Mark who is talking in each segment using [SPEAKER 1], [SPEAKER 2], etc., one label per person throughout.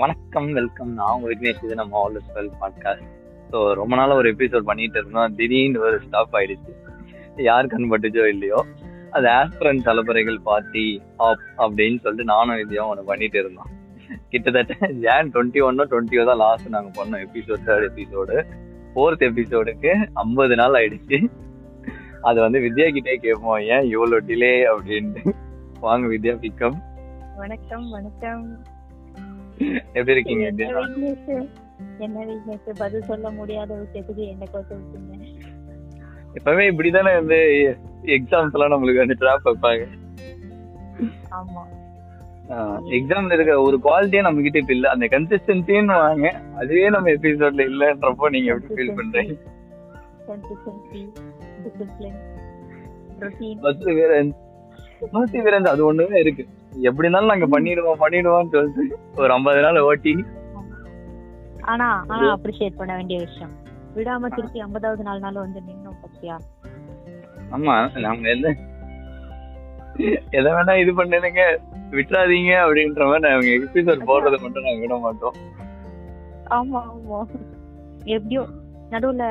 [SPEAKER 1] வணக்கம் வெல்கம். நான் உங்க விக்னேஷ் இது நம்ம all is well podcast so ரொம்ப நாள் ஒரு எபிசோட் பண்ணிட்டு இருந்தோம். திடீர்னு ஒரு ஸ்டாப் ஆயிடுச்சு. யார் கண்பட்டுச்சோ இல்லையோ. அது ஆஸ்பிரன் தலைமுறைகள் பார்ட்டி ஆப் அப்படின்னு சொல்லிட்டு நானும் இதையும் ஒன்று பண்ணிட்டு இருந்தோம். கிட்டத்தட்ட ஜான் டுவெண்ட்டி ஒன்னோ டுவெண்ட்டியோ தான் லாஸ்ட் நாங்கள் பண்ணோம் எபிசோட் தேர்ட் எபிசோடு ஃபோர்த் எபிசோடுக்கு ஐம்பது நாள் ஆயிடுச்சு. அது வந்து வித்யா கிட்டே கேட்போம் ஏன் இவ்வளோ டிலே அப்படின்ட்டு. வாங்க வித்யா பிக்கம்
[SPEAKER 2] வணக்கம் வணக்கம்.
[SPEAKER 1] எப்படி இருக்கீங்க?
[SPEAKER 2] என்ன பதில் சொல்ல முடியாத விஷயத்துக்கு என்ன கொத்து விட்டீங்க
[SPEAKER 1] எப்பவுமே இப்படிதானே வந்து எக்ஸாம்ஸ் எல்லாம் நம்மளுக்கு வந்து ட்ராப் வைப்பாங்க.
[SPEAKER 2] ஆமா.
[SPEAKER 1] எக்ஸாம்ல இருக்க ஒரு குவாலிட்டியே நம்ம கிட்ட இப்ப இல்ல. அந்த கன்சிஸ்டன்சின்னு வாங்க. அதுவே நம்ம எபிசோட்ல இல்லன்றப்போ நீங்க எப்படி ஃபீல் பண்றீங்க?
[SPEAKER 2] கன்சிஸ்டன்சி டிசிப்ளின்
[SPEAKER 1] வேற பஸ் வேற அது ஒண்ணுமே இருக்கு. எப்படி இருந்தாலும் நாங்க பண்ணிடுவோம் பண்ணிடுவோம்னு சொல்லிட்டு ஒரு ஐம்பது நாள் ஓட்டி.
[SPEAKER 2] ஆனா ஆனா அப்ரிஷியேட் பண்ண வேண்டிய விஷயம். விடாம திருப்பி ஐம்பதாவது நாள் நாள் வந்து நின்னோம் பத்தியா?
[SPEAKER 1] ஆமா நாங்க எந்த எதை வேணா இது பண்ணுங்க விட்டுறாதீங்க அப்படின்ற மாதிரி நாங்க எபிசோட் போடுறதை மட்டும் நாங்க விட மாட்டோம்.
[SPEAKER 2] ஆமா ஆமா. எப்படியோ நடுவுல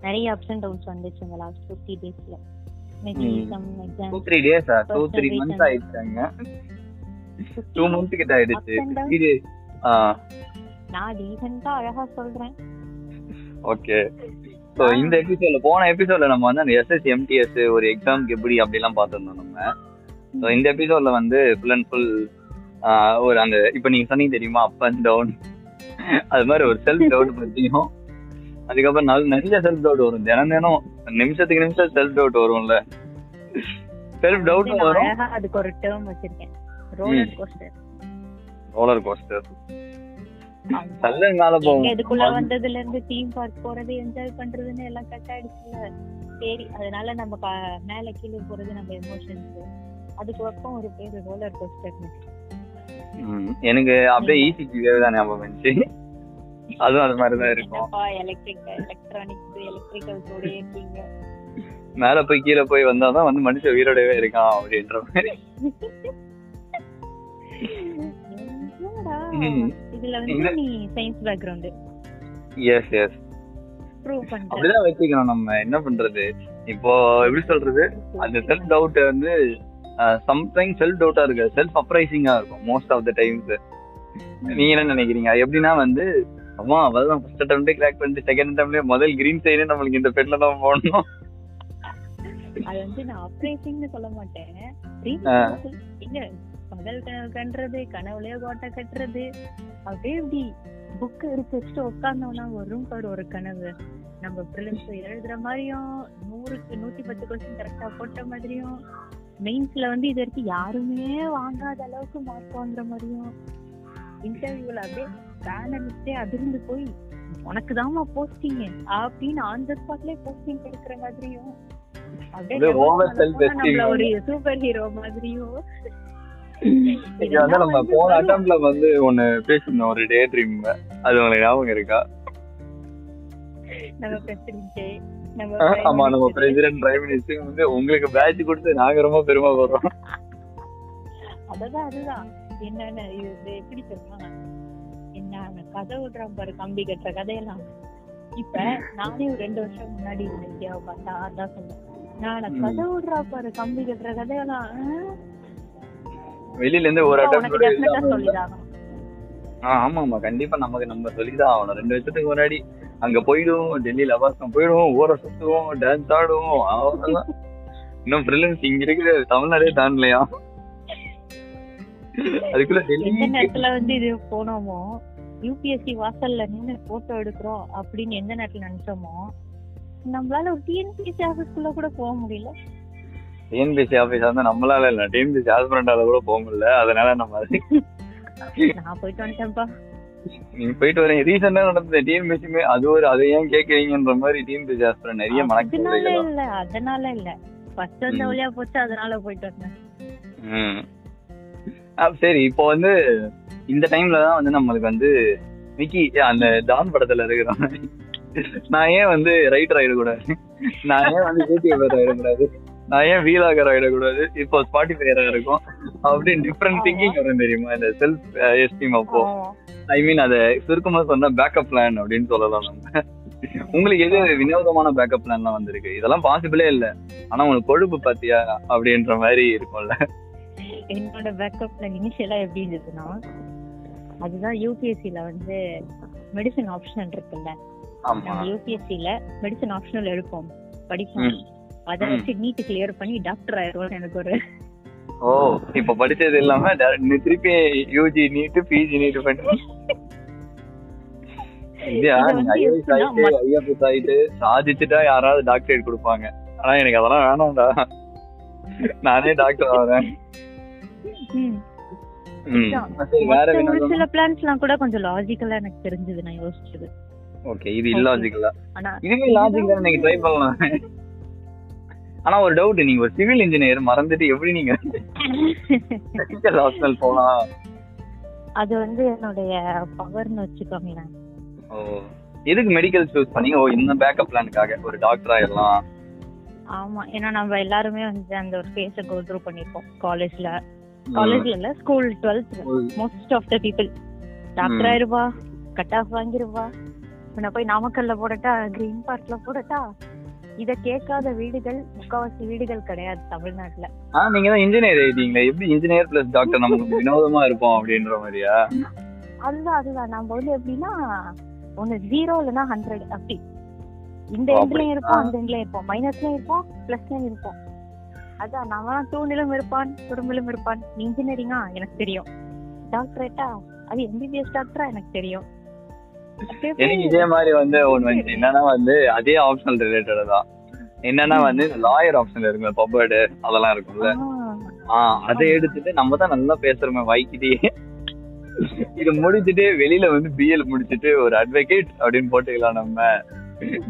[SPEAKER 2] நிறைய அப்ஸ் அண்ட் டவுன்ஸ் வந்துச்சு இந்த லாஸ்ட் ஃபிஃப்டி டேஸ்ல exam
[SPEAKER 1] three days two
[SPEAKER 2] Personal
[SPEAKER 1] three
[SPEAKER 2] reason.
[SPEAKER 1] Months ஆயிடுச்சாங்க. Two month கிட்ட ஆயிடுச்சு. இது ஆ.
[SPEAKER 2] நான் டீசெண்டா அழகா சொல்றேன்.
[SPEAKER 1] ஓகே. ஸோ இந்த எபிசோட்ல போன எபிசோட்ல நம்ம வந்து அந்த எஸ்எஸ் எம்டிஎஸ் ஒரு எக்ஸாம்க்கு எப்படி அப்படிலாம் பார்த்துருந்தோம் நம்ம. ஸோ இந்த எபிசோட்ல வந்து ஃபுல் அண்ட் ஃபுல் ஒரு அந்த இப்போ நீங்க சொன்னீங்க தெரியுமா அப் அண்ட் டவுன் அது மாதிரி ஒரு செல்ஃப் டவுட் பத்தியும் அதுக்கப்புறம் நல்ல நிறைய செல்ஃப் டவுட் வரும். தினம் தினம் நிமிஷத்துக்கு நிமிஷம் செல்ஃப் டவுட் வரும்ல. செல்ஃப்
[SPEAKER 2] நான்
[SPEAKER 1] வரும்.
[SPEAKER 2] அதுக்கு ஒரு டேர்ம் வச்சிருக்கேன். ரோலர் கோஸ்டர்
[SPEAKER 1] ரோலர் கோஸ்டர் நல்ல மேல போகும்.
[SPEAKER 2] இதுக்குள்ள வந்ததுல இருந்து தீம் பார்க் போறது என்ஜாய் பண்றதுன்னு எல்லாம் கட் ஆயிடுச்சுல சரி அதனால நம்ம மேல கீழே போறது நம்ம எமோஷன்ஸ் அதுக்கு பக்கம் ஒரு பேரு ரோலர் கோஸ்டர்
[SPEAKER 1] எனக்கு அப்படியே ஈஸி தான் ஞாபகம் வந்துச்சு. அதுவும் அது மாதிரி தான் இருக்கும்
[SPEAKER 2] எலக்ட்ரிக் எலக்ட்ரானிக்ஸ் இருக்கீங்க
[SPEAKER 1] மேல போய் கீழே போய் வந்தாதான் வந்து மனுஷன் உயிரோடவே இருக்கான் அப்படின்ற மாதிரி.
[SPEAKER 2] என்னடா?
[SPEAKER 1] ம்.
[SPEAKER 2] இதுல வந்து
[SPEAKER 1] இல்ல.
[SPEAKER 2] நீ science background
[SPEAKER 1] yes yes
[SPEAKER 2] prove பண்ற.
[SPEAKER 1] அப்படிதான் வச்சுக்கணும் நம்ம. என்ன பண்றது? இப்போ எப்படி சொல்றது? அந்த செல்ஃப் டவுட் வந்து சம்டைம் செல்ஃப் டவுட்டா இருக்கு. செல்ஃப் அப்ரைசிங்கா இருக்கும் மோஸ்ட் ஆஃப் த டைம்ஸ் நீங்க என்ன நினைக்கிறீங்க? எப்படின்னா வந்து அம்மா அதான் ஃபர்ஸ்ட் அட்டம்ப்டே கிராக் பண்ணிட்டு செகண்ட் அட்டம்ப்ட்லயே முதல் கிரீன் சைடு நம்மளுக்கு இந்த பெட்ல தான் போடணும்.
[SPEAKER 2] அது வந்து நான் அப்ரைசிங்னு சொல்ல மாட்டேன். பகல் கனவு கண்டுறது கனவுலயே கோட்டை கட்டுறது. அப்படியே இப்படி புக் எடுத்து வச்சுட்டு உட்கார்ந்தோம்னா வரும் பாரு ஒரு கனவு. நம்ம ப்ரிலிம்ஸ் எழுதுற மாதிரியும் நூறுக்கு நூத்தி பத்து கொஸ்டின் கரெக்டா போட்ட மாதிரியும் மெயின்ஸ்ல வந்து இது வரைக்கும் யாருமே வாங்காத அளவுக்கு மார்க் வாங்குற மாதிரியும் இன்டர்வியூல அப்படியே பேனலிஸ்டே அதிர்ந்து போய் உனக்கு தாமா போஸ்டிங் அப்படின்னு ஆன் த ஸ்பாட்லயே போஸ்டிங் கொடுக்குற மாதிரியும் ஒரு சூப்பர் ஹீரோ மாதிரியும்
[SPEAKER 1] நம்ம போன
[SPEAKER 2] வந்து
[SPEAKER 1] அட்டம்ப்ட்ல வந்து ஒண்ணு பேசியிருந்தோம் ஒரு டே ட்ரீம் அது உங்களுக்கு ஞாபகம் இருக்கா?
[SPEAKER 2] நம்ம பிரசிடென்ட்
[SPEAKER 1] ஆமா நம்ம. பிரசிடென்ட் பிரைம் மினிஸ்டர் வந்து உங்களுக்கு பேட்ச் கொடுத்து நாங்க ரொம்ப பெருமைப்படுறோம்
[SPEAKER 2] அதுதான் அதுதான். என்னன்னு இது எப்படி என்ன கதை விடுறான் பாரு கம்பி கட்டுற கதையெல்லாம். இப்ப நானே ஒரு ரெண்டு வருஷம் முன்னாடி இந்த இந்தியாவை பார்த்தா அதான் சொன்னேன். நான். கதை விடுறா பாரு கம்பி கட்டுற கதையெல்லாம்?
[SPEAKER 1] வெளியில இருந்து ஒரு ஆ, ஆமா ஆமா கண்டிப்பா நமக்கு நம்ம சொல்லிதான் ஆகணும். ரெண்டு வருஷத்துக்கு முன்னாடி அங்க போயிடுவோம் டெல்லியில அவாசம் போயிடுவோம் ஊரை சுத்துவோம் டான்ஸ் ஆடுவோம் அவ்வளவுதான். இன்னும் பிரிலிம்ஸ் இங்க இருக்கிற தமிழ்நாடே தாண்டலையா? அதுக்குள்ள டெல்லி
[SPEAKER 2] நேரத்துல வந்து இது போனோமோ யூபிஎஸ்சி வாசல்ல நின்னு போட்டோ எடுக்கிறோம் அப்படின்னு எந்த நேரத்துல நினைச்சோமோ நம்மளால ஒரு டிஎன்பிஎஸ்சி ஆபீஸ்க்குள்ள கூட போக முடியல.
[SPEAKER 1] டிஎன்பிசி ஆபீஸ் வந்து நம்மளால இல்ல. டிஎன்பிசி ஹாஸ்பிரண்டால கூட போக முடியல. அதனால நம்ம
[SPEAKER 2] நான் போயிட்டு வந்துட்டேன்ப்பா.
[SPEAKER 1] நீங்க போயிட்டு வரீங்க ரீசெண்டா நடந்தது. டிஎன்பிசியுமே அது ஒரு அதை ஏன் கேக்குறீங்கன்ற மாதிரி டிஎன்பிசி ஹாஸ்பிரண்ட் நிறைய மனக்கவலைகள்
[SPEAKER 2] இல்ல அதனால இல்ல. ஃபர்ஸ்ட் அந்த
[SPEAKER 1] ம்.
[SPEAKER 2] வழியா போச்சு அதனால போயிட்டு வந்தேன்.
[SPEAKER 1] சரி இப்போ வந்து இந்த டைம்ல தான் வந்து நம்மளுக்கு வந்து விக்கி அந்த டான் படத்துல இருக்கிறோம் நான் ஏன் வந்து ரைட்டர் ஆயிடக்கூடாது? நான் ஏன் வந்து யூடியூபர் ஆயிடக்கூடாது? நான் ஏன் வீலாகர் ஆயிடக்கூடாது? இப்போ ஸ்பாட்டிஃபையரா இருக்கும். அப்படின்னு டிஃப்ரெண்ட் திங்கிங் வரும் தெரியுமா? இந்த செல்ஃப் எஸ்டீம் அப்போ. ஐ மீன் அத சுருக்கமா சொன்னா பேக்கப் பிளான் அப்படின்னு சொல்லலாம் நம்ம. உங்களுக்கு எது வினோதமான பேக்கப் பிளான்லாம் வந்திருக்கு? இதெல்லாம் பாசிபிளே இல்ல. ஆனா உங்களுக்கு கொழுப்பு பாத்தியா? அப்படின்ற மாதிரி இருக்கும்ல.
[SPEAKER 2] என்னோட பேக்கப் பிளான் இனிஷியலா எப்படி இருந்ததுன்னா அதுதான் யூபிஎஸ்சில வந்து மெடிசன் ஆப்ஷனல் இருக்குல்ல. நம்ம யூபிஎஸ்சில மெடிசன் ஆப்ஷனல் எடுப்போம். படிப்போம். அதை வச்சு நீட் கிளியர் பண்ணி டாக்டர் ஆயிடுவோம் எனக்கு ஒரு
[SPEAKER 1] ஓ இப்ப படிச்சது இல்லாம திருப்பி யூஜி நீட்டு பிஜி நீட்டு பண்ணி. சாதிச்சுட்டா யாராவது டாக்டரேட் கொடுப்பாங்க. ஆனா எனக்கு அதெல்லாம் வேணாம்டா. நானே டாக்டர் ஆகிறேன்
[SPEAKER 2] ஒரு சில பிளான்ஸ்லாம் கூட கொஞ்சம் லாஜிக்கலா எனக்கு தெரிஞ்சது நான் யோசிச்சது.
[SPEAKER 1] ஓகே இது இல்லாஜிக்கலா இதுவே லாஜிக் தான் நீங்க ட்ரை பண்ணலாம். ஆனா ஒரு டவுட் நீங்க ஒரு சிவில் இன்ஜினியர் மறந்துட்டு எப்படி நீங்க மெடிக்கல் ஹாஸ்பிட்டல் போலாம்?
[SPEAKER 2] அது வந்து என்னுடைய பவர்னு வச்சுக்கோங்களேன்.
[SPEAKER 1] ஓ எதுக்கு மெடிக்கல் சூஸ் பண்ணீங்க? ஓ இந்த பேக்கப் பிளானுக்காக ஒரு டாக்டர் ஆயிடலாம்
[SPEAKER 2] ஆமா ஏன்னா நம்ம எல்லாருமே வந்து அந்த ஒரு ஃபேஸ கோ த்ரூ பண்ணிருப்போம் காலேஜ்ல காலேஜ்ல இல்ல school twelfth most of the people doctor. ஆயிருவா cut off வாங்கிருவா. உன்னை போய் நாமக்கல்ல போடட்டா கிரீன் பார்க்ல போடட்டா? இத கேட்காத வீடுகள் முக்காவாசி வீடுகள் கிடையாது தமிழ்நாட்டுல.
[SPEAKER 1] ஆ நீங்க தான் இன்ஜினியர் எழுதிங்களே எப்படி இன்ஜினியர் பிளஸ் டாக்டர் நமக்கு வினோதமா இருப்போம் அப்படின்ற மாதிரியா?
[SPEAKER 2] அதுதான் அதுதான். நம்ம வந்து எப்படின்னா ஒண்ணு ஜீரோ இல்லைன்னா ஹண்ட்ரட் அப்படி. இந்த எண்ட்லயும். இருப்போம். அந்த எண்ட்லயும் இருப்போம். மைனஸ்லயும் இருப்போம் பிளஸ்லயும் இருப்போம். அதான் நம்ம தூணிலும் இருப்பான் குடும்பிலும் இருப்பான். இன்ஜினியரிங்கா எனக்கு தெரியும். டாக்டரேட்டா அது எம்பிபிஎஸ் டாக்டரா எனக்கு தெரியும்.
[SPEAKER 1] எனக்கு இதே மாதிரி வந்து ஒண்ணு வந்துச்சு என்னன்னா வந்து அதே ஆப்ஷனல் ரிலேட்டட் தான். என்னன்னா வந்து லாயர் ஆப்ஷன் இருக்குல்ல பப்பர்டு அதெல்லாம் இருக்கும்ல.
[SPEAKER 2] ஆ,
[SPEAKER 1] ஆ அதை எடுத்துட்டு நம்ம தான் நல்லா பேசுறோமே வாய்க்கிட்டே இது முடிச்சுட்டு வெளியில வந்து பிஎல் முடிச்சுட்டு ஒரு அட்வொகேட் அப்படின்னு போட்டுக்கலாம் நம்ம.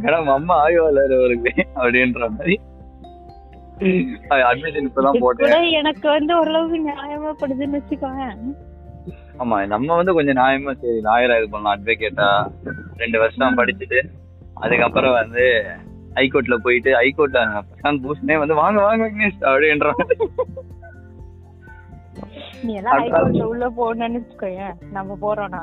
[SPEAKER 1] மேடம் அம்மா ஆய்வாளர் வருது அப்படின்ற மாதிரி. அட்மிஷன் இப்பதான் போட்டேன்.
[SPEAKER 2] எனக்கு வந்து ஓரளவுக்கு நியாயமா படுதுன்னு வச்சுக்கோங்க
[SPEAKER 1] ஆமா நம்ம வந்து கொஞ்சம் நியாயமா சரி லாயரா இது பண்ணலாம் அட்வொகேட்டா ரெண்டு வருஷம் படிச்சுட்டு அதுக்கப்புறம் வந்து ஹைகோர்ட்ல போயிட்டு ஹைகோர்ட்ல பிரசாந்த் பூஷனே வந்து வாங்க வாங்க விக்னேஷ் அப்படின்ற மாதிரி.
[SPEAKER 2] நீ எல்லாம். ஹைகோர்ட்ல உள்ள போகணும்னு வச்சுக்கோயேன் நம்ம போறோம்னா.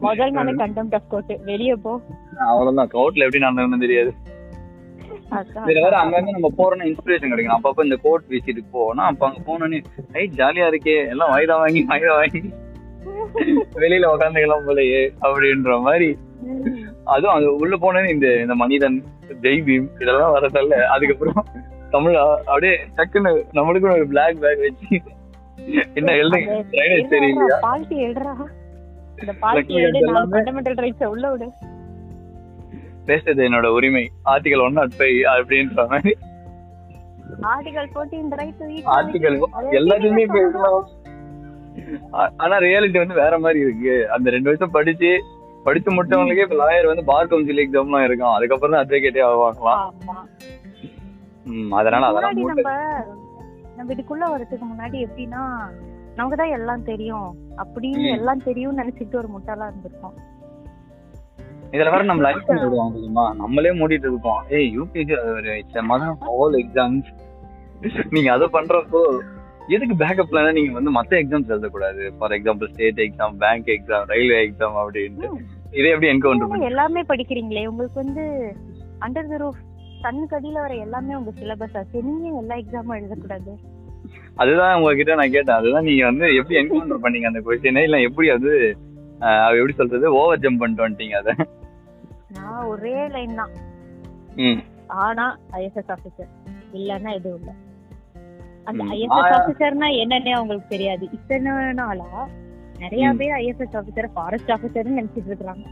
[SPEAKER 2] முதல் நாளே கண்டெம்ட் ஆஃப் கோர்ட் வெளிய போ.
[SPEAKER 1] அவ்வளவுதான் கோர்ட்ல எப்படி நடந்ததுன்னு தெரியாது. இதுல வேற அங்கங்க நம்ம போறோம்னா இன்ஸ்பிரேஷன் கிடைக்கும். அப்பப்ப இந்த கோர்ட் விசிட்டுக்கு போவோம்னா அப்ப அங்க போனோன்னே ஐ ஜாலியா இருக்கே. எல்லாம் வாய்தா வாங்கி வாய்தா வாங்கி. வெளியில உட்காந்துக்கலாம் போலயே அப்படின்ற மாதிரி. அதுவும் அது உள்ள போனோன்னே இந்த இந்த மனிதன் ஜெய் பீம் இதெல்லாம் வரதல்ல. அதுக்கப்புறம் தமிழ் அப்படியே டக்குன்னு நம்மளுக்கும் ஒரு பிளாக் பேக் வச்சு என்ன எழுதுங்க? ட்ரைனேஜ் தெரியலையா?
[SPEAKER 2] பால்ட்டி எடுறா இந்த பால்ட்டி எடு நான் ஃபண்டமெண்டல் ரைட்ஸ் உள்ள விடு.
[SPEAKER 1] பேசுறது என்னோட உரிமை. ஆர்டிகல் ஒன் நாட் ஃபைவ் அப்படின்ற மாதிரி.
[SPEAKER 2] ஆர்டிகல் 14 ரைட்
[SPEAKER 1] ஆர்டிகல் எல்லாத்தையுமே பேசலாம். ஆனா ரியாலிட்டி வந்து வேற மாதிரி இருக்கு. அந்த ரெண்டு வருஷம் படிச்சு படிச்சு முடிச்சவங்களுக்கே இப்ப லாயர் வந்து பார் கவுன்சில் எக்ஸாம்லாம் இருக்கும். அதுக்கப்புறம் தான் அட்வொகேட்டே ஆவாங்களாம். அதனால அதெல்லாம்
[SPEAKER 2] நம்ம இதுக்குள்ள வரதுக்கு முன்னாடி எப்படின்னா நமக்கு தான் எல்லாம் தெரியும். அப்படின்னு. எல்லாம் தெரியும்னு நினைச்சிட்டு ஒரு முட்டாளா இருந்திருக்கோம்
[SPEAKER 1] இதுல வேற நம்ம லைஃப் விடுவாங்க தெரியுமா? நம்மளே மூடிட்டு இருப்போம். ஏய் யூபிஎஸ்சி ஒரு மதம் ஆல் எக்ஸாம்ஸ் நீங்க அதை பண்றப்போ எதுக்கு பேக்கப் பிளான நீங்க வந்து மத்த எக்ஸாம்ஸ் எழுதக்கூடாது? For example state exam bank exam railway exam அப்படின்ட்டு. இதை எப்படி என்கவுண்டர் பண்ணி
[SPEAKER 2] எல்லாமே படிக்கிறீங்களே. உங்களுக்கு வந்து அண்டர் த ரூஃப் கண்ணுக்கு அடியில வர எல்லாமே உங்க சிலபஸ் ஆச்சு நீங்க எல்லா எக்ஸாமும் எழுதக்கூடாது?
[SPEAKER 1] அதுதான் உங்ககிட்ட நான் கேட்டேன். அதுதான் நீங்க வந்து எப்படி என்கவுண்டர் பண்ணீங்க அந்த கொஸ்டினை இல்ல எப்படி அது எப்படி சொல்றது? ஓவர் ஜம்ப் பண்ணிட்டு வந்துட்டீங்க அதை.
[SPEAKER 2] நான் ஒரே லைன் தான். ஆனா ஐஎஸ்எஸ் ஆபீசர் இல்லன்னா எதுவும் இல்ல. அந்த. ஐஎஸ்எஸ் ஆபீசர்னா என்னன்னே அவங்களுக்கு தெரியாது. இத்தனை நாளா நிறைய. பேர் ஐஎஸ்எஸ் ஆபீசர் ஃபாரஸ்ட் ஆபீசர்னு நினைச்சிட்டு இருக்காங்க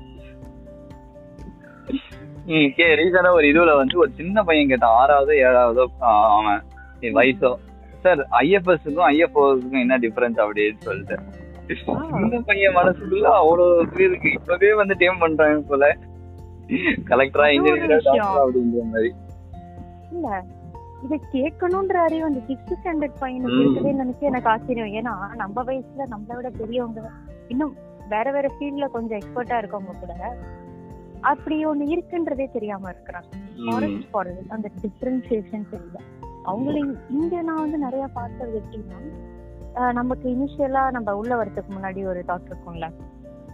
[SPEAKER 1] கே ரீசெண்டா ஒரு இதுல வந்து ஒரு சின்ன பையன் கேட்டான். ஆறாவது ஏழாவதோ அவன். வயசோ. சார் ஐஎஃப்எஸ்க்கும் ஐஎஃப்ஓஸுக்கும் என்ன டிஃபரன்ஸ் அப்படின்னு சொல்லிட்டு. சின்ன பையன் மனசுக்குள்ள அவ்வளவு இருக்கு இப்பவே வந்து டேம் பண்றாங்க போல. கலெக்டரா இன்ஜினியரா. டாக்டர் அப்படின்ற மாதிரி
[SPEAKER 2] இல்ல இத கேட்கணும்ன்ற அறிவு அந்த சிக்ஸ்த் ஸ்டாண்டர்ட் பையனுக்கு
[SPEAKER 1] ம்.
[SPEAKER 2] இருக்குதே நினைச்சு எனக்கு ஆச்சரியம் ஏன்னா நம்ம வயசுல நம்மளை விட பெரியவங்க இன்னும் வேற வேற ஃபீல்ட்ல கொஞ்சம் எக்ஸ்பர்ட்டா இருக்கவங்க கூட அப்படி ஒண்ணு இருக்குன்றதே தெரியாம இருக்கிறாங்க. ஃபாரஸ்ட் ஃபாரஸ்ட் அந்த டிஃபரன்சியேஷன் தெரியல அவங்களையும் இங்க நான் வந்து நிறைய பார்த்தது எப்படின்னா நமக்கு இனிஷியலா நம்ம உள்ள வரதுக்கு முன்னாடி ஒரு தாட் இருக்கும்ல.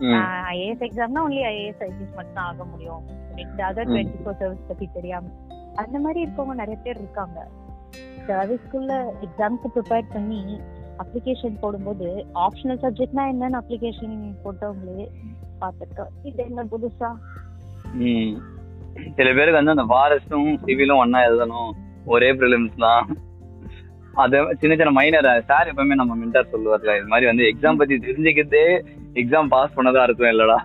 [SPEAKER 2] ஐஏஎஸ் எக்ஸாம்னா ஒன்லி ஐஏஎஸ் ஐபிஎஸ் மட்டும் தான் ஆக முடியும். அதர். டுவெண்ட்டி ஃபோர் சர்வீஸ் பத்தி தெரியாம. அந்த மாதிரி இருக்கவங்க நிறைய பேர் இருக்காங்க. சர்வீஸ்க்குள்ள எக்ஸாம்க்கு ப்ரிப்பேர் பண்ணி அப்ளிகேஷன் போடும்போது ஆப்ஷனல் சப்ஜெக்ட்னா என்னன்னு அப்ளிகேஷன் போட்டவங்களே பார்த்துருக்கோம். இது என்ன புதுசா.
[SPEAKER 1] சில பேருக்கு வந்து அந்த ஃபாரஸ்டும் சிவிலும் ஒண்ணா எழுதணும். ஒரே ப்ரிலிம்ஸ் தான். அது சின்ன சின்ன மைனர் சார் எப்பவுமே நம்ம மென்டார் சொல்லுவார்ல இது மாதிரி வந்து எக்ஸாம் பத்தி தெரிஞ்சுக்கிட்டே எக்ஸாம் பாஸ் பண்ணதா அர்த்தம் இல்லடா.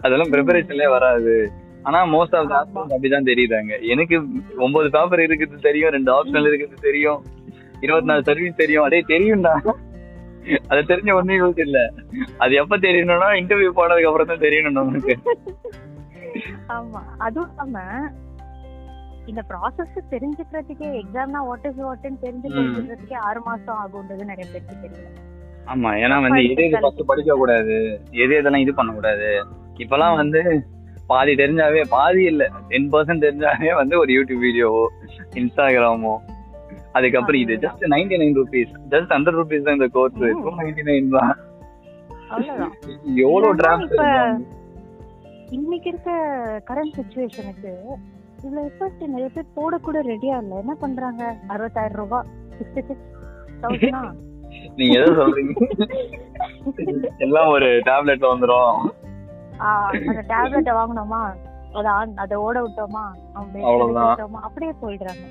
[SPEAKER 1] அதெல்லாம் ப்ரிப்பரேஷன்லயே வராது. ஆனா மோஸ்ட் ஆஃப் த அப்படிதான் தெரியுறாங்க எனக்கு ஒன்பது பேப்பர் இருக்குது தெரியும் ரெண்டு ஆப்ஷனல் இருக்குது தெரியும். இருபத்தி நாலு சர்வீஸ் தெரியும். அதே தெரியும்டா. அது தெரிஞ்ச ஒன்னும் யூஸ் இல்ல. அது எப்ப தெரியணும்னா இன்டர்வியூ போனதுக்கு அப்புறம் தான் தெரியணும் நமக்கு.
[SPEAKER 2] ஆமா. அதுவும் இல்லாம இந்த ப்ராசஸ் தெரிஞ்சுக்கிறதுக்கே எக்ஸாம்னா வாட் இஸ் வாட்னு தெரிஞ்சுக்கிறதுக்கே ஆறு மாசம் ஆகுன்றது நிறைய பேருக்கு தெரியல.
[SPEAKER 1] ஆமா ஏன்னா வந்து எது எது ஃபர்ஸ்ட் படிக்க கூடாது எது எதெல்லாம் இது பண்ண கூடாது இப்பெல்லாம் வந்து பாதி தெரிஞ்சாவே பாதி இல்ல டென் பர்சன்ட் தெரிஞ்சாவே வந்து ஒரு யூடியூப் வீடியோவோ இன்ஸ்டாகிராமோ அதுக்கப்புறம் இது just ninety nine rupees just hundred rupees தான் இந்த கோர்ஸ். டூ நைன்டி நைன் தான். எவ்வளவு
[SPEAKER 2] இப்ப- இன்னைக்கு இருக்க கரண்ட் சுச்சுவேஷனுக்கு இதுல எஃபர்ட் நிறைய பேர் போட கூட ரெடியா இல்ல. என்ன பண்றாங்க? அறுபத்தாயிரம் ரூபாய் சிக்ஸ்டி சிக்ஸ் தௌசண்டா
[SPEAKER 1] நீங்க எதை சொல்றீங்க? எல்லாம் ஒரு டேப்லெட்ல வந்துரும்.
[SPEAKER 2] அந்த டேப்லெட்டை வாங்கினோமா? அத அதை ஓட விட்டோமா. விட்டோமா? அப்படியே போயிடுறாங்க.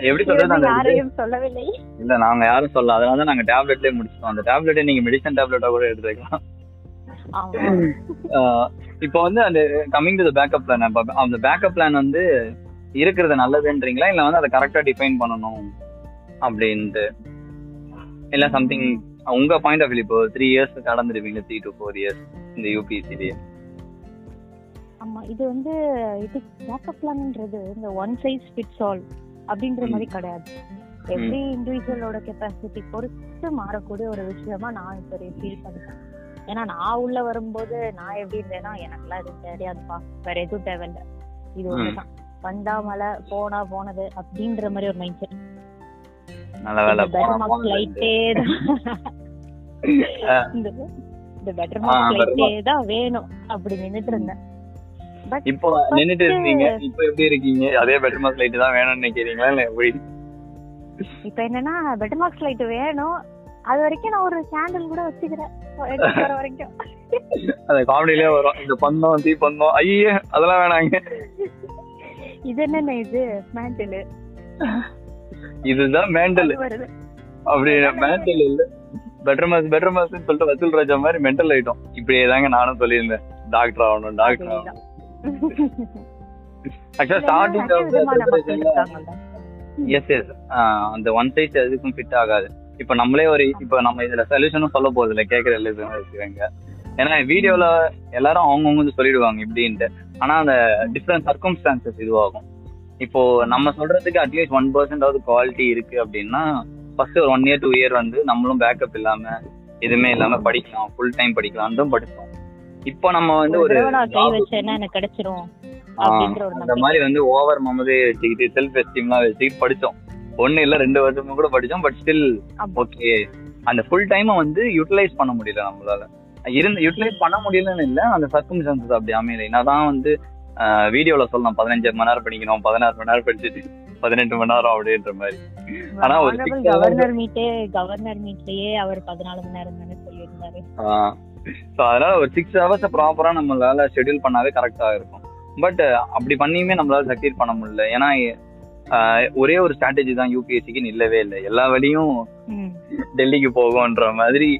[SPEAKER 1] எப்படி சொல்றது?
[SPEAKER 2] யாரையும் சொல்லவில்லை.
[SPEAKER 1] இல்ல நாங்க யாரும் சொல்ல அதனால தான் நாங்க டேப்லெட்லயே முடிச்சிட்டோம். அந்த டேப்லெட்டை நீங்க மெடிசன் டேப்லெட்டா கூட ஆஹ் இப்போ வந்து அந்த கம்மிங் டு பேக்கப் பிளான் அந்த பேக்கப் பிளான் வந்து இருக்கிறது நல்லதுன்றீங்களா? இல்ல வந்து அதை கரெக்டா டிஃபைன் பண்ணணும் அப்படின்ட்டு? இல்ல சம்திங் உங்க பாயிண்ட் ஆஃப் வியூ இப்போ த்ரீ இயர்ஸ் கடந்துருப்பீங்க த்ரீ டு ஃபோர் இயர்ஸ் இந்த யூபிஎஸ்சிலேயே
[SPEAKER 2] ஆமா இது வந்து இது பேக்கப் பிளான்ன்றது இந்த ஒன் சைஸ் ஃபிட்ஸ் ஆல் அப்படின்ற. மாதிரி கிடையாது. எவ்ரி இண்டிவிஜுவலோட கெப்பாசிட்டி பொறுத்து மாறக்கூடிய ஒரு விஷயமா நான் இப்போ ஃபீல் பண்றேன். ஏன்னா நான் உள்ள வரும்போது நான் எப்படி இருந்தேன்னா எனக்குலாம் இது தெரியாதுப்பா. வேற எதுவும் தேவையில்ல. இது. ஒண்ணுதான். வந்தா மழை போனா போனது அப்படின்ற மாதிரி ஒரு மைண்ட் செட்
[SPEAKER 1] நல்ல வேலை.
[SPEAKER 2] இந்த இந்த பெட்டர்
[SPEAKER 1] better
[SPEAKER 2] லைட்டே தான் வேணும். அப்படி நின்னுட்டு இருந்தேன். பட்
[SPEAKER 1] இப்போ நின்னுட்டு இருக்கீங்க இப்போ எப்படி இருக்கீங்க? அதே பெட்டர் மாஸ் லைட் தான் வேணும்னு நினைக்கிறீங்களா? இல்ல எப்படி?
[SPEAKER 2] இப்ப என்னன்னா பெட்டர் மார்க்ஸ் லைட் வேணும். அது வரைக்கும் நான் ஒரு கேண்டில் கூட வச்சுக்கிறேன். வரைக்கும்.
[SPEAKER 1] அந்த காமெடியிலே வரும். இந்த பந்தம் தீ பந்தம் ஐயே அதெல்லாம் வேணாங்க.
[SPEAKER 2] இது என்னென்ன இது? மேண்டில்
[SPEAKER 1] இதுதான் மேண்டல் அப்படி மேண்டல் இல்ல பெட்டர் மாஸ் பெட்டர் மாஸ்னு சொல்லிட்டு வசூல் ராஜா மாதிரி மென்டல் ஆயிட்டோம். இப்படியே தாங்க நானும் சொல்லியிருந்தேன். டாக்டர் ஆகணும் டாக்டர் ஆகணும். ஆக்சுவலா ஸ்டார்டிங் எஸ் எஸ் அந்த ஒன் சைஸ் எதுக்கும் ஃபிட் ஆகாது. இப்ப நம்மளே ஒரு இப்ப நம்ம இதுல சொல்யூஷனும் சொல்ல போறது இல்ல கேக்குற எல்லாத்தையும் வச்சுக்கோங்க. ஏன்னா வீடியோல எல்லாரும் அவங்கவுங்க சொல்லிடுவாங்க இப்படின்ட்டு. ஆனா அந்த டிஃப்ரெண்ட் சர்க்கம்ஸ்டான்சஸ் இதுவாகும். இப்போ நம்ம சொல்றதுக்கு அட்லீஸ்ட் ஒன் பர்சன்டாவது குவாலிட்டி இருக்கு அப்படின்னா ஃபர்ஸ்ட் ஒரு ஒன் இயர் டூ இயர் வந்து நம்மளும் பேக்கப் இல்லாம எதுவுமே இல்லாம படிக்கலாம். ஃபுல் டைம் படிக்கலாம்னு படிச்சோம் இப்போ நம்ம வந்து
[SPEAKER 2] ஒரு எனக்கு கிடைச்சிரும்
[SPEAKER 1] அந்த மாதிரி வந்து ஓவர் மமதே வச்சுக்கிட்டு செல்ஃப் எஸ்டீம்லாம் வச்சுக்கிட்டு படிச்சோம். ஒண்ணு இல்ல ரெண்டு வருஷமும் கூட படிச்சோம் பட் ஸ்டில். ஓகே அந்த ஃபுல் டைமை வந்து யூட்டிலைஸ் பண்ண முடியல நம்மளால. இருந்து யூட்டிலைஸ் பண்ண முடியலன்னு இல்ல அந்த சர்க்கம்ஸ்டான்சஸ் அப்படி அமையல. என்னதான் வந்து வீடியோல சொல்லலாம் பதினஞ்சு மணி நேரம் படிக்கணும். பதினாறு மணி நேரம் படிச்சுட்டு பதினெட்டு மணி நேரம் அப்படின்ற மாதிரி. ஆனா ஒரு
[SPEAKER 2] கவர்னர் மீட்டே கவர்னர் மீட்லயே அவர் பதினாலு மணி நேரம் தானே சொல்லியிருந்தாரு.
[SPEAKER 1] ஸோ அதனால ஒரு சிக்ஸ் ஹவர்ஸ் ப்ராப்பரா நம்மளால ஷெட்யூல் பண்ணாவே கரெக்டா இருக்கும். பட் அப்படி பண்ணியுமே நம்மளால சக்சீட் பண்ண முடியல. ஏன்னா ஒரே ஒரு ஸ்ட்ராட்டஜி தான் யூபிஎஸ்சிக்கு இல்லவே இல்லை. எல்லா வழியும். டெல்லிக்கு போகும்ன்ற மாதிரி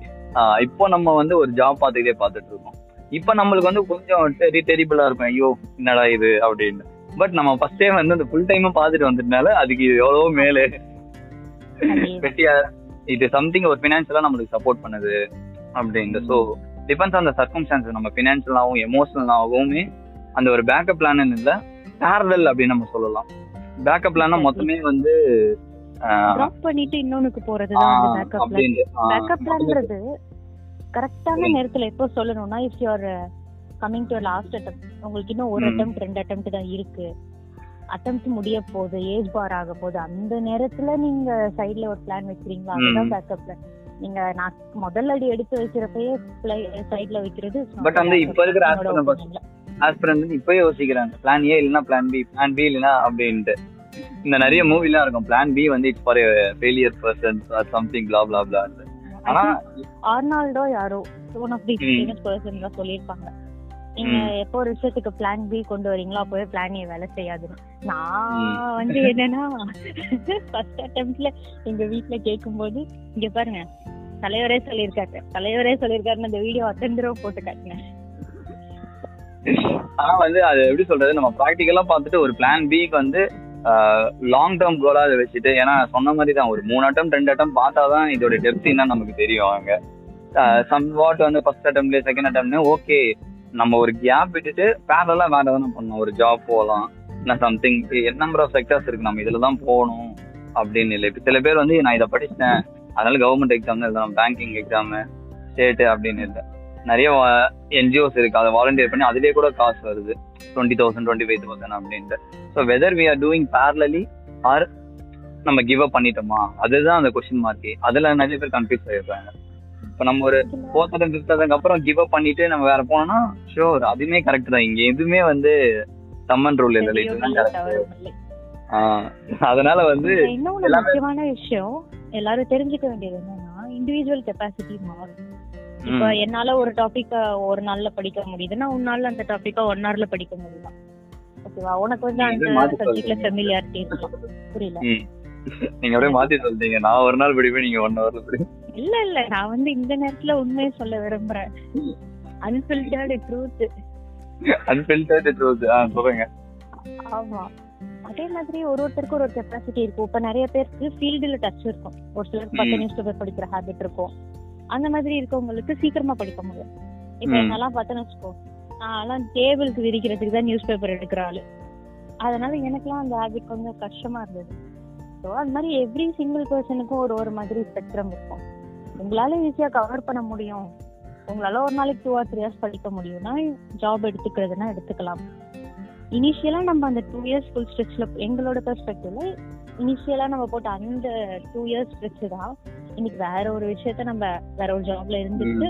[SPEAKER 1] இப்போ நம்ம வந்து ஒரு ஜாப் பார்த்துக்கிட்டே பார்த்துட்டு இருக்கோம். இப்போ நம்மளுக்கு வந்து கொஞ்சம் டெரி டெரிபிளா இருக்கும். ஐயோ என்னடா இது அப்படின்னு. பட் நம்ம ஃபர்ஸ்டே வந்து அந்த ஃபுல் டைமும் பார்த்துட்டு வந்ததுனால அதுக்கு இது எவ்வளவோ மேலே. வெட்டியா இது சம்திங் ஒரு ஃபினான்ஷியலா நம்மளுக்கு சப்போர்ட் பண்ணுது அப்படின்ட்டு so depends on the circumstances நம்ம ஃபினான்ஷியலாகவும் எமோஷனலாகவுமே அந்த ஒரு பேக்கப் பிளான் இல்ல பேரலல் அப்படின்னு நம்ம சொல்லலாம். பேக்கப் பிளானா மொத்தமே வந்து
[SPEAKER 2] பண்ணிட்டு இன்னொன்னுக்கு
[SPEAKER 1] ஆஹ்,
[SPEAKER 2] பேக்கப் பிளான்ன்றது கரெக்டான நேரத்துல எப்போ சொல்லணும்னா if you're coming to last attempt உங்களுக்கு இன்னும் ஒரு. அட்டம் ரெண்டு அட்டம் தான் இருக்கு. அட்டம்ப்ட் முடிய போகுது ஏஜ் பார் ஆக போகுது அந்த நேரத்துல நீங்க சைடுல ஒரு பிளான் வைக்கிறீங்களா? அதுதான்
[SPEAKER 1] ம்.
[SPEAKER 2] பேக்கப் பிளான் நீங்க நான் முதல் அடி எடுத்து வைக்கிறப்பயே சைடுல வைக்கிறது
[SPEAKER 1] But வந்து இப்ப இருக்கிற. ஆஸ்பிரண்ட் வந்து இப்பயே யோசிக்கிறாங்க. பிளான் ஏ இல்லைன்னா பிளான் பி பிளான் பி இல்லைன்னா அப்படின்ட்டு. இந்த நிறைய மூவிலாம் இருக்கும். பிளான் பி வந்து it's for failure person something blah blah blah. ஆனா
[SPEAKER 2] ஆர்னால்டோ யாரோ one of the. Famous person தான் சொல்லியிருப்பாங்க நீங்க. எப்போ ஒரு விஷயத்துக்கு பிளான் பி கொண்டு வரீங்களோ அப்பவே பிளான் ஏ வேலை செய்யாதுன்னு நான். வந்து என்னன்னா ஃபர்ஸ்ட் அட்டெம்ப்ட்ல எங்க வீட்ல கேட்கும்போது இங்க பாருங்க தலைவரே சொல்லியிருக்காரு தலைவரே சொல்லியிருக்காருன்னு அந்த வீடியோ அத்தனை தடவை போட்டு காட்டினேன்
[SPEAKER 1] ஆனா வந்து அது எப்படி சொல்றது நம்ம ப்ராக்டிக்கலா பார்த்துட்டு ஒரு பிளான் பிக்கு வந்து லாங் டேர்ம் கோலா அதை வச்சுட்டு ஏன்னா சொன்ன மாதிரி தான் ஒரு மூணு அட்டம் ரெண்டு அட்டம் பார்த்தா தான் இதோட டெப்த் என்ன நமக்கு தெரியும் அவங்க சம் வாட் வந்து ஃபர்ஸ்ட் அட்டம்லேயே செகண்ட் அட்டம்னு ஓகே நம்ம ஒரு கேப் விட்டுட்டு பேரலாம் வேற எதனா பண்ணலாம் ஒரு ஜாப் போகலாம் இல்லை சம்திங் நம்பர் ஆஃப் செக்டர்ஸ் இருக்கு. நம்ம இதில் தான் போகணும் அப்படின்னு இல்லை. இப்போ சில பேர் வந்து நான் இதை படிச்சிட்டேன். அதனால கவர்மெண்ட் எக்ஸாம் தான் எழுதலாம் பேங்கிங் எக்ஸாமு ஸ்டேட்டு அப்படின்னு இல்லை. நிறைய என்ஜிஓஸ் இருக்கு. அதை வாலண்டியர் பண்ணி அதுலயே கூட காசு வருது. Twenty thousand twenty five thousand அப்படின்ட்டு. So whether we are doing parallelly or நம்ம கிவ் அப் பண்ணிட்டோமா? அதுதான் அந்த கொஸ்டின் மார்க்கே அதுல நிறைய பேர் கன்ஃபியூஸ் ஆயிடுறாங்க. இப்போ நம்ம ஒரு ஃபோர்த் ஃபிஃப்த் அட்டம் அப்புறம் கிவ் அப் பண்ணிட்டு நம்ம வேற போனோம்னா ஷோர் அதுவுமே கரெக்ட் தான். இங்க எதுவுமே வந்து தம்மன் ரூல் இல்லை. இதுதான் அதனால வந்து எல்லாமே-
[SPEAKER 2] முக்கியமான விஷயம் எல்லாரும் தெரிஞ்சுக்க வேண்டியது என்னன்னா இண்டிவிஜுவல் கெப்பாசிட்டி மாறும். இப்ப என்னால ஒரு டாபிக்க ஒரு நாள்ல படிக்க முடியுதுன்னா உன்னால அந்த டாபிக்க ஒன் ஹவர்ல படிக்க முடியும்? ஓகேவா உனக்கு வந்து அந்த சப்ஜெக்ட்ல. ஃபெமிலியாரிட்டி இருக்கலாம் புரியல.
[SPEAKER 1] நீங்க அப்படியே மாத்தி சொல்றீங்க. நான் ஒரு நாள் படிப்பேன் நீங்க ஒன் ஹவர்ல படி
[SPEAKER 2] இல்ல இல்ல. நான் வந்து இந்த நேரத்துல உண்மையை சொல்ல விரும்புறேன். அன்பில்டர்டு ட்ரூத்
[SPEAKER 1] அன்பில்டர்ட் ட்ரூத் ஆ சொல்லுங்க
[SPEAKER 2] ஆமா. அதே மாதிரி ஒரு ஒருத்தருக்கு ஒரு கெப்பாசிட்டி இருக்கும். இப்ப நிறைய பேருக்கு ஃபீல்டுல டச் இருக்கும். ஒரு சிலருக்கு பத்து. நியூஸ் பேப்பர் படிக்கிற ஹேபிட் இருக்கும். அந்த மாதிரி இருக்கவங்களுக்கு சீக்கிரமா படிக்க முடியும். இப்ப. என்னெல்லாம் பார்த்தேன்னு வச்சுக்கோ நான் டேபிளுக்கு விரிக்கிறதுக்கு தான் நியூஸ் பேப்பர் எடுக்கிற ஆளு. அதனால எனக்குலாம் அந்த ஹேபிட் கொஞ்சம் கஷ்டமா இருந்தது. ஸோ அது மாதிரி எவ்ரி சிங்கிள் பர்சனுக்கும் ஒரு ஒரு மாதிரி ஸ்பெக்ட்ரம் இருக்கும். உங்களால ஈஸியா கவர் பண்ண முடியும். உங்களால ஒரு நாளைக்கு டூ ஆர் த்ரீ ஹவர்ஸ் படிக்க முடியும்னா ஜாப் எடுத்துக்கிறதுனா எடுத்துக்கலாம். இனிஷியலா நம்ம அந்த டூ இயர்ஸ் ஃபுல் ஸ்ட்ரெச்ல எங்களோட பெர்ஸ்பெக்டிவ்ல இனிஷியலா நம்ம போட்ட அந்த டூ இயர்ஸ் ஸ்ட்ரெச் தான் இன்னைக்கு வேற ஒரு விஷயத்த நம்ம வேற ஒரு ஜாப்ல இருந்துட்டு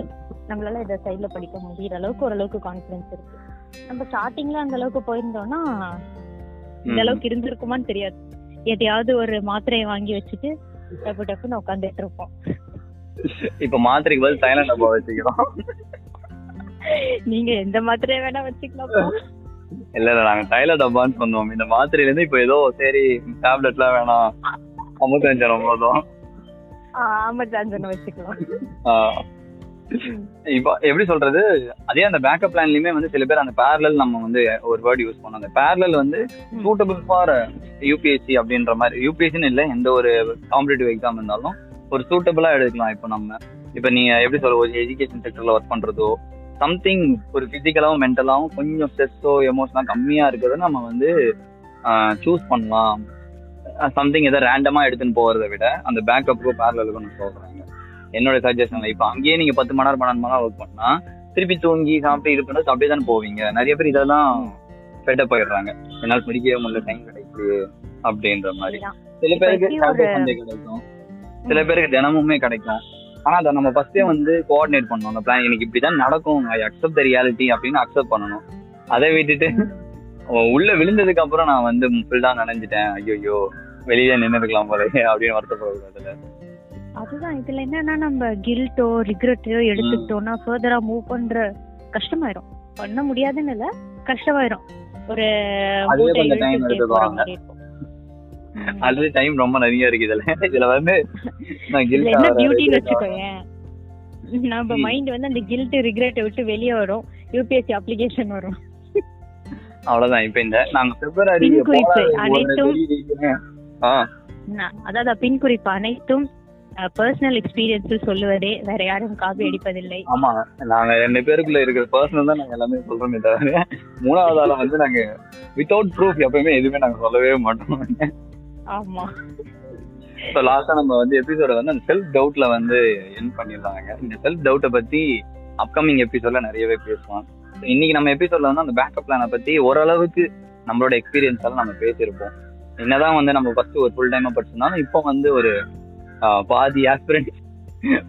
[SPEAKER 2] நம்மளால இதை சைட்ல படிக்க முடியுற அளவுக்கு ஓரளவுக்கு கான்ஃபிடன்ஸ் இருக்கு. நம்ம ஸ்டார்டிங்ல அந்த அளவுக்கு போயிருந்தோம்னா இந்த. அளவுக்கு இருந்திருக்குமான்னு தெரியாது. எதையாவது ஒரு மாத்திரையை வாங்கி வச்சுட்டு டப்பு டப்புன்னு உட்காந்துட்டு இருப்போம்.
[SPEAKER 1] இப்ப மாத்திரைக்கு பதில் சைலண்ட் அப்பா வச்சுக்கிறோம்.
[SPEAKER 2] நீங்க எந்த மாத்திரையை வேணா வச்சுக்கலாம்
[SPEAKER 1] இல்ல இல்ல நாங்க தைல டப்பான்னு சொன்னோம் இந்த மாத்திரையில இருந்து இப்ப ஏதோ சரி டேப்லெட்லாம் வேணாம். அமுத்தஞ்சனம் போதும்.
[SPEAKER 2] ஆமா சாஞ்சனை வச்சுக்கலாம்.
[SPEAKER 1] ஆஹ் இப்போ எப்படி சொல்றது? அதே அந்த பேக்கப் பிளான்லயுமே வந்து சில பேர் அந்த பேரலல் நம்ம வந்து ஒரு வேர்ட் யூஸ் பண்ணோம் அந்த பேரலல் வந்து. சூட்டபிள் ஃபார் யூபிஎஸ்சி அப்படின்ற மாதிரி யூபிஎஸ்சின்னு இல்லை எந்த ஒரு காம்படிட்டிவ் எக்ஸாம் இருந்தாலும் ஒரு சூட்டபிளா எடுக்கலாம் இப்போ நம்ம. இப்போ நீங்க எப்படி சொல்ற ஒரு எஜுகேஷன் செக்டர்ல ஒர்க் பண்றதோ சம்திங் ஒரு பிசிக்கலாவும் மென்டலாவும் கொஞ்சம் ஸ்ட்ரெஸ்ஸோ எமோஷனா கம்மியா இருக்கிறத நம்ம வந்து சூஸ் பண்ணலாம். சம்திங் எதை ரேண்டமா எடுத்துன்னு போறதை விட அந்த பேக்கப்புக்கும் பேரலுக்கும் சொல்றேன் என்னோட சஜஷன்ல இப்போ அங்கேயே நீங்க பத்து மணி நேரம் பன்னெண்டு மணி நேரம் ஒர்க் பண்ணா திருப்பி தூங்கி சாப்பிட்டு இது பண்ணுறது அப்படியே தானே போவீங்க. நிறைய பேர் இதெல்லாம் ஃபெட்டப் ஆயிடுறாங்க. என்னால் படிக்கவே முடியல டைம் கிடைக்கலையே அப்படின்ற மாதிரி. சில பேருக்கு சாட்டர்டே சண்டே கிடைக்கும். சில பேருக்கு தினமுமே கிடைக்கும். ஆனா அதை நம்ம ஃபர்ஸ்டே வந்து கோஆர்டினேட் பண்ணணும். அந்த பிளான் எனக்கு இப்படிதான் நடக்கும். ஐ அக்செப்ட் த ரியாலிட்டி அப்படின்னு அக்செப்ட் பண்ணணும். அதை விட்டுட்டு உள்ள விழுந்ததுக்கு அப்புறம் நான் வந்து ஃபுல்லா நினைஞ்சிட்டேன். ஐயோ வெளியே நின்று இருக்கலாம் போல அப்படின்னு வருத்தப்படக்கூடாதுல
[SPEAKER 2] அதுதான் இதுல என்னன்னா நம்ம கில்ட்டோ ரிக்ரெட்டோ எடுத்துக்கிட்டோம்னா ஃபர்தரா மூவ் பண்ற கஷ்டமாயிரும். பண்ண முடியாதுன்னு இல்ல கஷ்டமாயிரும். ஒரு.
[SPEAKER 1] ஆல்ரெடி டைம் ரொம்ப நிறைய இருக்கு இதுல. இதுல வந்து நான் guilt
[SPEAKER 2] என்ன பியூட்டின்னு
[SPEAKER 1] regret
[SPEAKER 2] வச்சுக்கோ
[SPEAKER 1] ஆகுறேன்.
[SPEAKER 2] நம்ம. மைண்ட் வந்து அந்த கில்ட் ரிக்ரெட் விட்டு வெளியே வரும். யூபிஎஸ்சி அப்ளிகேஷன் வரும்.
[SPEAKER 1] அவ்வளவுதான். இப்ப இந்த நாங்க பிப்ரவரி
[SPEAKER 2] அதாவது பின் குறிப்பு அனைத்தும் பர்சனல் எக்ஸ்பீரியன்ஸ் சொல்லுவதே வேற யாரும் காப்பி அடிப்பதில்லை.
[SPEAKER 1] ஆமா. நாங்க ரெண்டு பேருக்குள்ள இருக்கிற பர்சனல் தான் நாங்க எல்லாமே சொல்றோமே தவிர மூணாவது ஆள வந்து நாங்க வித்தவுட் ப்ரூஃப் எப்பயுமே எதுவுமே நாங்க சொல்லவே மாட்டோம்.
[SPEAKER 2] ஆமா.
[SPEAKER 1] ஸோ லாஸ்டா நம்ம வந்து எபிசோட வந்து அந்த செல்ஃப் டவுட்ல வந்து என் பண்ணிடுறாங்க. இந்த செல்ஃப் டவுட்டை பத்தி அப்கமிங் எபிசோட்ல நிறையவே பேசுவோம். So, இன்னைக்கு நம்ம எபிசோட்ல வந்து அந்த பேக்கப் பிளானை பத்தி ஓரளவுக்கு நம்மளோட எக்ஸ்பீரியன்ஸ் எல்லாம் நம்ம பேசியிருப்போம். என்னதான் வந்து நம்ம ஃபர்ஸ்ட் ஒரு ஃபுல் டைமா படிச்சிருந்தாலும் இப்போ வந்து ஒரு பாதி ஆஸ்பிரண்ட்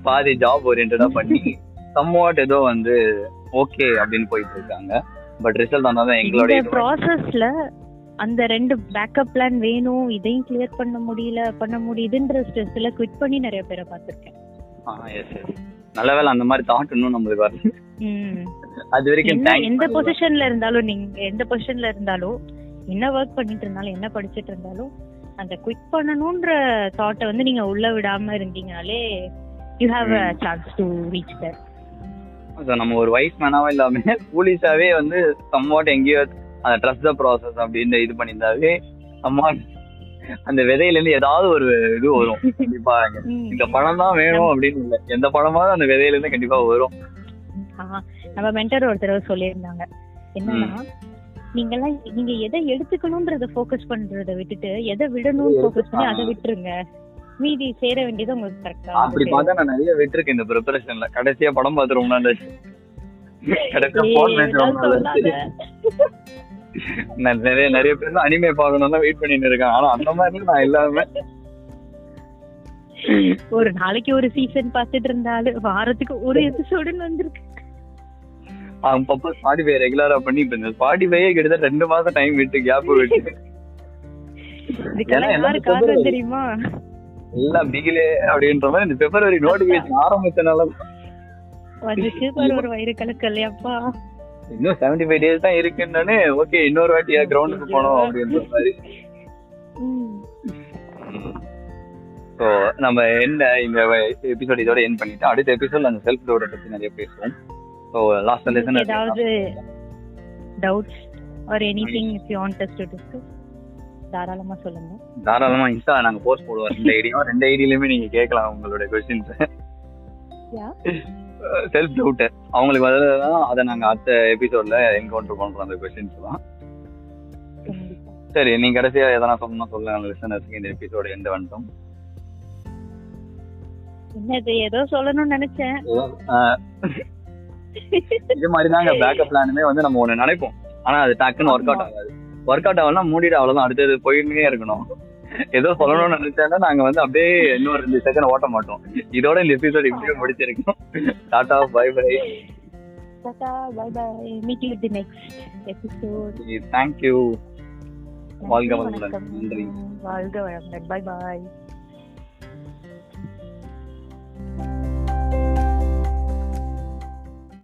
[SPEAKER 1] பாதி ஜாப் ஓரியன்டா பண்ணி சம்வாட் ஏதோ வந்து ஓகே அப்படின்னு போயிட்டு இருக்காங்க. பட் ரிசல்ட் வந்தாதான் எங்களோட
[SPEAKER 2] ப்ராசஸ்ல அந்த ரெண்டு பேக்கப் பிளான் வேணும் இதையும் கிளியர் பண்ண முடியல பண்ண முடியுதுன்ற ஸ்ட்ரெஸ்ல குவிட் பண்ணி நிறைய பேரை பார்த்திருக்கேன்.
[SPEAKER 1] நல்ல வேளை அந்த மாதிரி தாட் இன்னும் நம்மளுக்கு வரல. அது வரைக்கும்
[SPEAKER 2] எந்த. பொசிஷன்ல இருந்தாலும் நீங்க எந்த பொசிஷன்ல இருந்தாலும் என்ன ஒர்க் பண்ணிட்டு இருந்தாலும் என்ன படிச்சிட்டு இருந்தாலும் அந்த குவிட் பண்ணணும்ன்ற தாட்டை வந்து நீங்க உள்ள விடாம இருந்தீங்கனாலே you have a. Chance to reach that
[SPEAKER 1] நம்ம ஒரு வைஸ் மேனாவே இல்லாம போலீஸாவே வந்து சம்வாட் எங்கேயோ அந்த ட்ரஸ்ட் த ப்ராசஸ் அப்படின்னு இது பண்ணியிருந்தாவே சம்வாட் அந்த விதையில இருந்து ஏதாவது ஒரு இது வரும். கண்டிப்பா இந்த பழம் தான் வேணும் அப்படின்னு இல்ல. எந்த பழமாவது அந்த விதையில இருந்து கண்டிப்பா வரும்.
[SPEAKER 2] நம்ம மென்டர் ஒரு தடவை சொல்லியிருந்தாங்க. என்னன்னா நீங்க எல்லாம் நீங்க எதை எடுத்துக்கணும்ன்றத ஃபோக்கஸ் பண்றத விட்டுட்டு எதை விடணும்னு ஃபோக்கஸ் பண்ணி அதை விட்டுருங்க. மீதி சேர வேண்டியது உங்களுக்கு
[SPEAKER 1] அப்படி
[SPEAKER 2] கரெக்டா
[SPEAKER 1] பார்த்தா நான் நிறைய விட்டுருக்கேன் இந்த ப்ரிப்பரேஷன்ல கடைசியா படம் பார்த்து ரொம்ப நாள் நிறைய நிறைய பேர் அனிமே வெயிட் பண்ணிட்டு இருக்காங்க. ஆனா அந்த மாதிரி நான் இல்லாம.
[SPEAKER 2] ஒரு நாளைக்கு ஒரு சீசன் பார்த்துட்டு இருந்தாலும் வாரத்துக்கு ஒரு எபிசோடுன்னு வந்திருக்கு.
[SPEAKER 1] அவங்க பப்பா ஸ்பாடிஃபை ரெகுலரா பண்ணி இப்ப இந்த ஸ்பாடிஃபையே கிட்டத்தட்ட ரெண்டு மாசம் டைம் விட்டு கேப் விட்டு.
[SPEAKER 2] தெரியுமா?
[SPEAKER 1] எல்லாம் பிகிலே அப்படின்ற மாதிரி இந்த பிப்ரவரி நோட்டிபிகேஷன் ஆரம்பிச்சனால இன்னும் செவன்டி ஃபைவ் டேஸ் தான் இருக்குன்னு ஓகே இன்னொரு வாட்டியா கிரவுண்டுக்கு போனோம் அப்படின்ற மாதிரி. ஸோ நம்ம என்ன இந்த எபிசோட் இதோட என் பண்ணிட்டு அடுத்த எபிசோட்ல அந்த செல்ஃப் டோட பத்தி நிறைய பேசுவோம். ஸோ லாஸ்ட் லெசன்
[SPEAKER 2] ஏதாவது doubts or anything if you want us to discuss? தாராளமா சொல்லுங்க.
[SPEAKER 1] தாராளமா இன்ஸ்டா நாங்க போஸ்ட் போடுவோம். ரெண்டு ஐடியும் ரெண்டு ஐடியிலுமே நீங்க கேட்கலாம் உங்களோட கொஸ்டின்ஸ். செல்ஃப் டவுட் அவங்களுக்கு வரதான் அதை நாங்க அடுத்த எபிசோட்ல என்கவுண்டர் பண்றோம் அந்த கொஸ்டின்ஸ் தான் சரி நீங்க கடைசியா எதனா சொல்லணும் சொல்லுங்க. லிசனர்ஸ்க்கு இந்த எபிசோடு எந்த வந்துட்டோம்
[SPEAKER 2] என்னது ஏதோ சொல்லணும்னு நினைச்சேன்.
[SPEAKER 1] இது மாதிரி தாங்க பேக்கப் பிளானுமே வந்து நம்ம ஒண்ணு நினைப்போம். ஆனா அது டக்குன்னு ஒர்க் அவுட் ஆகாது. ஒர்க் அவுட் ஆகலாம் மூடிட்டு அவ்வளவுதான். அடுத்தது போயிட்டே இருக்கணும். ஏதோ சொல்லணும்னு நினைச்சேன்னா நாங்க வந்து அப்படியே இன்னொரு ரெண்டு செகண்ட் ஓட்ட மாட்டோம். இதோட இந்த எபிசோட் இப்படியே முடிச்சிருக்கோம். Tata bye bye
[SPEAKER 2] tata bye bye meet you the next episode
[SPEAKER 1] thank you வாழ்க வளமுடன். நன்றி.
[SPEAKER 2] வாழ்க வளமுடன். By by